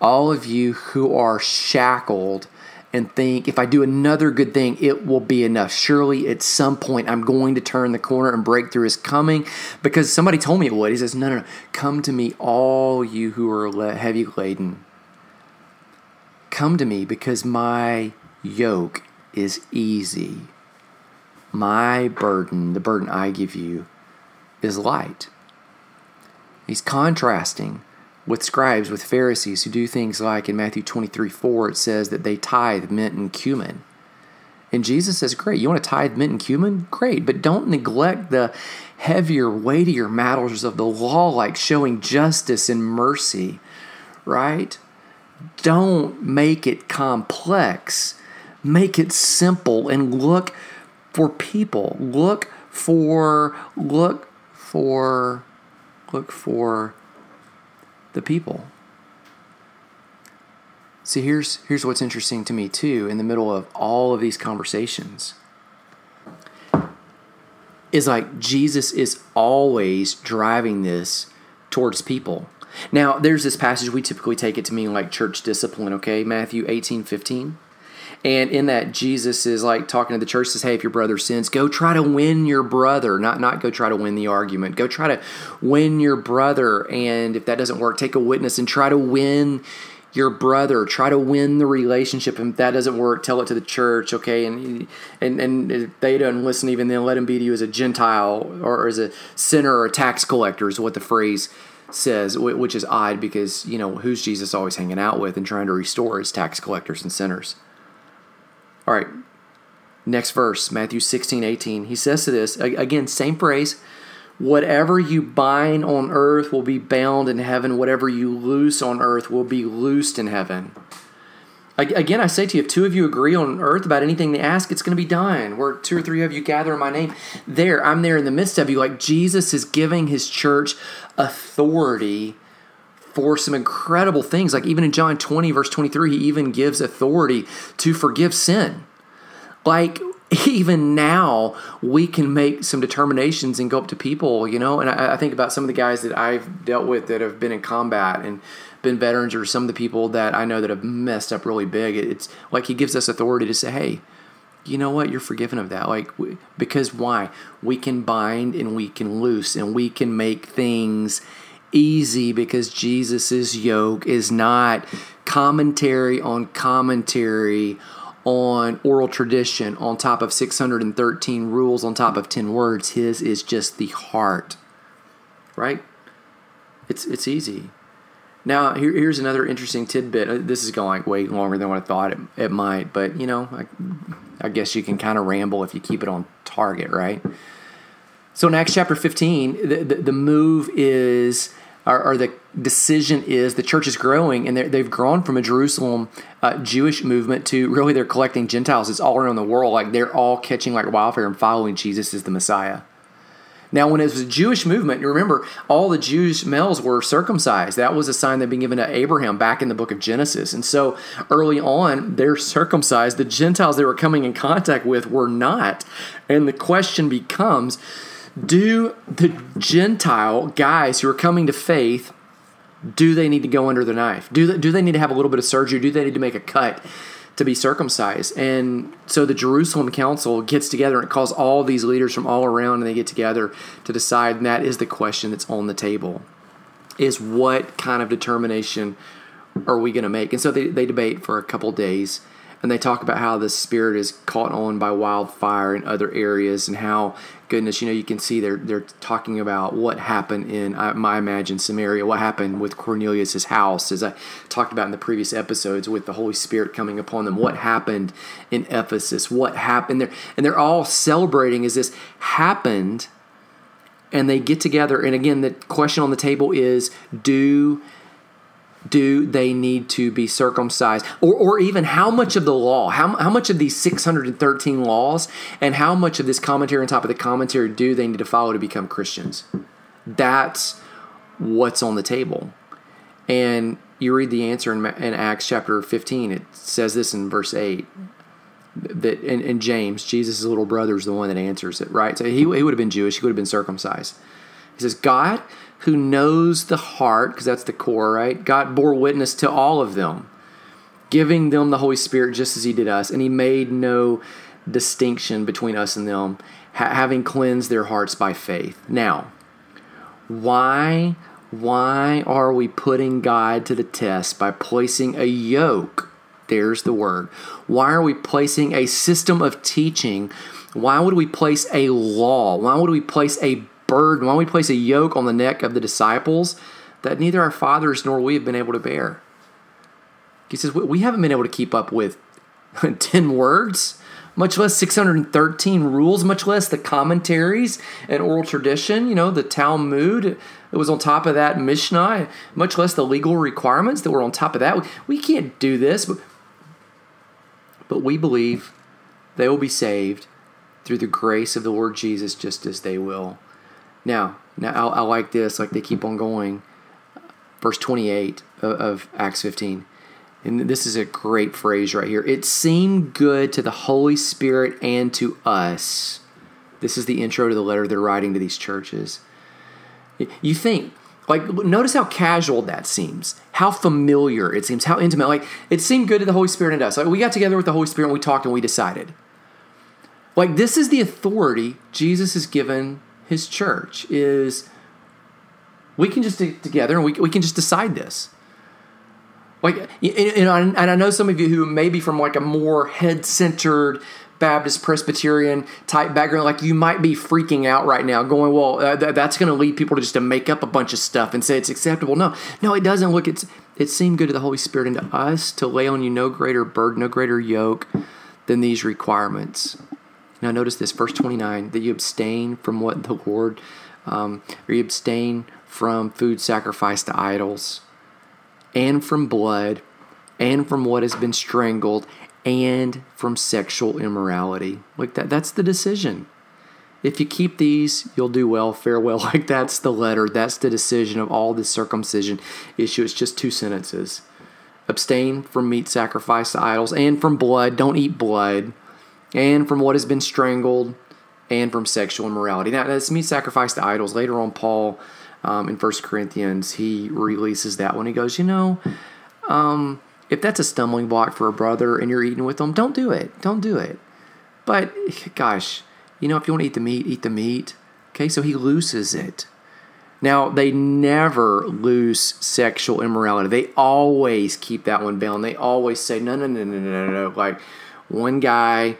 all of you who are shackled and think if I do another good thing, it will be enough. Surely at some point I'm going to turn the corner and breakthrough is coming because somebody told me it would. He says, No, no, no. Come to me, all you who are heavy laden. Come to me because my yoke is easy. My burden, the burden I give you, is light. He's contrasting with scribes, with Pharisees who do things like in Matthew 23 4, it says that they tithe mint and cumin. And Jesus says, Great, you want to tithe mint and cumin? Great, but don't neglect the heavier, weightier matters of the law, like showing justice and mercy, right? Don't make it complex. Make it simple and look for people. Look for, look for, look for the people. See, here's, here's what's interesting to me, too, in the middle of all of these conversations is like Jesus is always driving this towards people. Now, there's this passage we typically take it to mean like church discipline, okay? Matthew 18 15. And in that, Jesus is like talking to the church, says, Hey, if your brother sins, go try to win your brother, not, not go try to win the argument. Go try to win your brother. And if that doesn't work, take a witness and try to win your brother. Try to win the relationship. And if that doesn't work tell it to the church okay? And and and if they don't listen even then let him be to you as a gentile or as a sinner or a tax collector is what the phrase says which is odd because you know who's jesus always hanging out with and trying to restore his tax collectors and sinners all right, next verse, Matthew 16, 18. He says to this, again, same phrase. Whatever you bind on earth will be bound in heaven. Whatever you loose on earth will be loosed in heaven. Again, I say to you, if two of you agree on earth about anything they ask, it's going to be done. Where two or three of you gather in my name, there, I'm there in the midst of you. Like Jesus is giving his church authority for some incredible things. Like even in John 20, verse 23, he even gives authority to forgive sin. Like [LAUGHS] even now, we can make some determinations and go up to people, you know. And I, I think about some of the guys that I've dealt with that have been in combat and been veterans or some of the people that I know that have messed up really big, it's like he gives us authority to say, hey, you know what? You're forgiven of that. Like, because why? We can bind and we can loose and we can make things easy because Jesus's yoke is not commentary on commentary on oral tradition on top of 613 rules on top of 10 words. His is just the heart. Right? It's it's easy. Now, here, here's another interesting tidbit. Uh, this is going way longer than what I thought it, it might, but you know, I, I guess you can kind of ramble if you keep it on target, right? So in Acts chapter 15, the, the, the move is, or, or, the decision is, the church is growing, and they've grown from a Jerusalem uh, Jewish movement to really they're collecting Gentiles. It's all around the world. Like they're all catching like wildfire and following Jesus as the Messiah. Now, when it was a Jewish movement, you remember all the Jewish males were circumcised. That was a sign that had been given to Abraham back in the book of Genesis. And so early on, they're circumcised. The Gentiles they were coming in contact with were not. And the question becomes do the Gentile guys who are coming to faith, do they need to go under the knife? Do they, do they need to have a little bit of surgery? Do they need to make a cut? to be circumcised. And so the Jerusalem Council gets together and it calls all these leaders from all around and they get together to decide. And that is the question that's on the table is what kind of determination are we going to make? And so they, they debate for a couple days and they talk about how the spirit is caught on by wildfire in other areas and how goodness you know you can see they're they're talking about what happened in I, I imagine Samaria what happened with Cornelius's house as I talked about in the previous episodes with the Holy Spirit coming upon them. What happened in Ephesus? What happened there? And they're all celebrating as this happened and they get together. And again the question on the table is do do they need to be circumcised? Or, or even how much of the law how, how much of these 613 laws and how much of this commentary on top of the commentary do they need to follow to become christians? That's what's on the table. And you read the answer in, in acts chapter 15 it says this in verse 8 that in, james jesus' little brother is the one that answers it right? So he, he would have been jewish he would have been circumcised. He says god who knows the heart, because that's the core, right? God bore witness to all of them, giving them the Holy Spirit just as He did us, and He made no distinction between us and them, ha- having cleansed their hearts by faith. Now, why why are we putting God to the test by placing a yoke? There's the word. Why are we placing a system of teaching? Why would we place a law? Why would we place a burden, why don't we place a yoke on the neck of the disciples that neither our fathers nor we have been able to bear? He says, We haven't been able to keep up with [LAUGHS] 10 words, much less 613 rules, much less the commentaries and oral tradition, you know, the Talmud that was on top of that, Mishnah, much less the legal requirements that were on top of that. We can't do this, but we believe they will be saved through the grace of the Lord Jesus just as they will. Now, now I, I like this. Like they keep on going. Verse 28 of, of Acts 15. And this is a great phrase right here. It seemed good to the Holy Spirit and to us. This is the intro to the letter they're writing to these churches. You think, like, notice how casual that seems, how familiar it seems, how intimate. Like, it seemed good to the Holy Spirit and us. Like, we got together with the Holy Spirit and we talked and we decided. Like, this is the authority Jesus has given his church is we can just get together and we, we can just decide this. Like you know and i know some of you who may be from like a more head-centered baptist presbyterian type background like you might be freaking out right now going well uh, th- that's going to lead people to just to make up a bunch of stuff and say it's acceptable. No no it doesn't. Look it's it seemed good to the holy spirit and to us to lay on you no greater burden no greater yoke than these requirements now, notice this, verse 29 that you abstain from what the Lord, um, or you abstain from food sacrificed to idols, and from blood, and from what has been strangled, and from sexual immorality. Like that, that's the decision. If you keep these, you'll do well, farewell. [LAUGHS] Like that's the letter, that's the decision of all this circumcision issue. It's just two sentences. Abstain from meat sacrificed to idols and from blood. Don't eat blood and from what has been strangled, and from sexual immorality. Now, this means sacrifice to idols. Later on, Paul um, in First Corinthians, he releases that when he goes, you know, um, if that's a stumbling block for a brother and you're eating with them, don't do it. Don't do it. But gosh, you know, if you want to eat the meat, eat the meat. Okay, so he looses it. Now, they never lose sexual immorality. They always keep that one bound. They always say, no, no, no, no, no, no. Like one guy,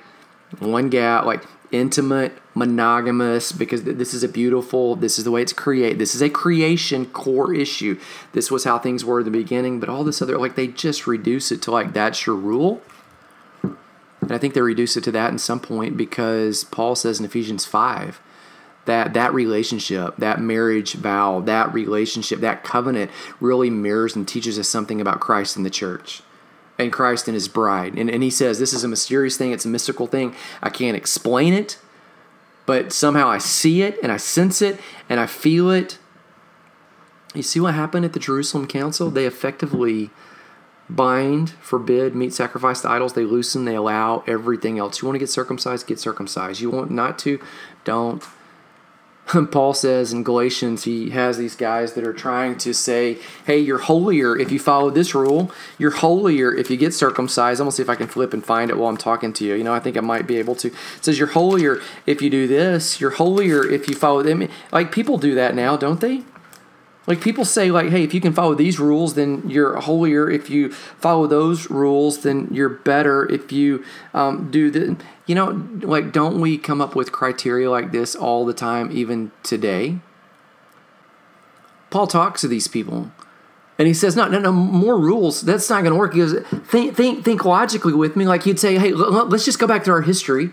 one gal, like intimate, monogamous, because this is a beautiful, this is the way it's created. This is a creation core issue. This was how things were at the beginning, but all this other, like they just reduce it to like, that's your rule. And I think they reduce it to that in some point because Paul says in Ephesians 5 that that relationship, that marriage vow, that relationship, that covenant really mirrors and teaches us something about Christ and the church and Christ and his bride. And, and he says this is a mysterious thing, it's a mystical thing. I can't explain it, but somehow I see it and I sense it and I feel it. You see what happened at the Jerusalem Council? They effectively bind, forbid, meat sacrifice to idols. They loosen, they allow everything else. You want to get circumcised, get circumcised. You want not to, don't. [LAUGHS] Paul says in Galatians, he has these guys that are trying to say, hey, you're holier if you follow this rule. You're holier if you get circumcised. I'm going to see if I can flip and find it while I'm talking to you. You know, I think I might be able to. It says, you're holier if you do this. You're holier if you follow them. Like people do that now, don't they? Like people say, like, hey, if you can follow these rules, then you're holier. If you follow those rules, then you're better. If you um, do the, you know, like, don't we come up with criteria like this all the time, even today? Paul talks to these people, and he says, "No, no, no, more rules. That's not going to work." He goes, "Think, think, think logically with me." Like he'd say, "Hey, let's just go back to our history."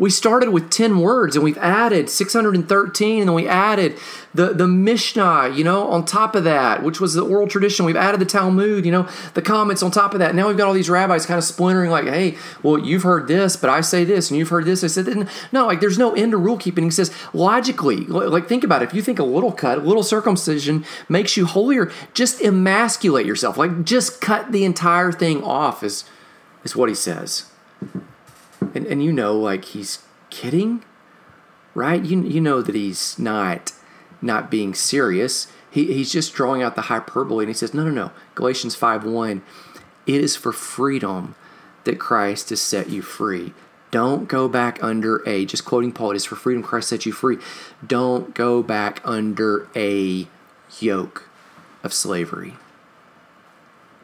We started with 10 words and we've added 613 and then we added the, the Mishnah, you know, on top of that, which was the oral tradition. We've added the Talmud, you know, the comments on top of that. Now we've got all these rabbis kind of splintering like, hey, well, you've heard this, but I say this, and you've heard this. I said, no, like there's no end to rule keeping. He says, logically, like think about it. If you think a little cut, a little circumcision makes you holier, just emasculate yourself. Like just cut the entire thing off is, is what he says and and you know like he's kidding, right? You you know that he's not not being serious. He, he's just drawing out the hyperbole and he says, No, no, no. Galatians 5 1, it is for freedom that Christ has set you free. Don't go back under a, just quoting Paul, it is for freedom Christ set you free. Don't go back under a yoke of slavery.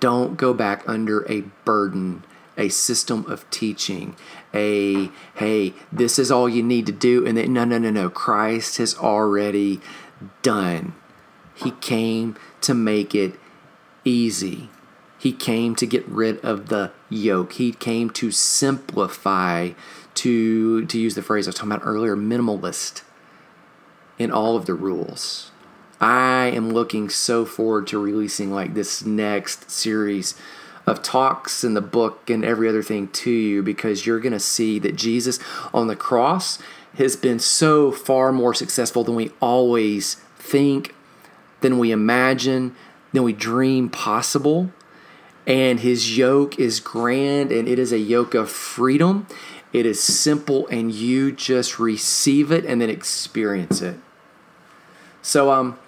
Don't go back under a burden a system of teaching, a hey, this is all you need to do, and then no, no, no, no. Christ has already done. He came to make it easy. He came to get rid of the yoke. He came to simplify, to to use the phrase I was talking about earlier, minimalist in all of the rules. I am looking so forward to releasing like this next series of talks and the book and every other thing to you because you're going to see that Jesus on the cross has been so far more successful than we always think, than we imagine, than we dream possible. And his yoke is grand and it is a yoke of freedom. It is simple and you just receive it and then experience it. So um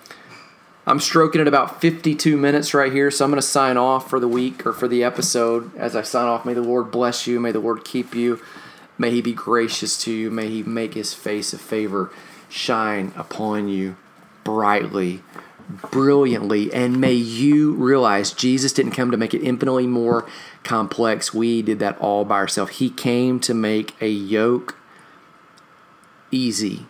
I'm stroking at about 52 minutes right here, so I'm going to sign off for the week or for the episode. As I sign off, may the Lord bless you, may the Lord keep you, may He be gracious to you, may He make His face of favor shine upon you brightly, brilliantly, and may you realize Jesus didn't come to make it infinitely more complex. We did that all by ourselves. He came to make a yoke easy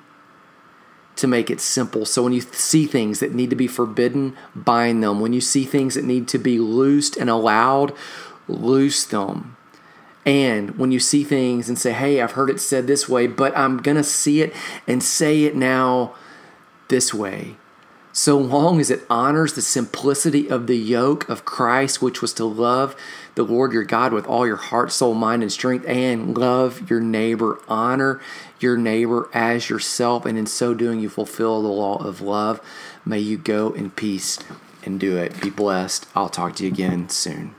to make it simple. So when you see things that need to be forbidden, bind them. When you see things that need to be loosed and allowed, loose them. And when you see things and say, hey, I've heard it said this way, but I'm going to see it and say it now this way. So long as it honors the simplicity of the yoke of Christ, which was to love the Lord your God with all your heart, soul, mind, and strength, and love your neighbor. Honor your neighbor as yourself, and in so doing, you fulfill the law of love. May you go in peace and do it. Be blessed. I'll talk to you again soon.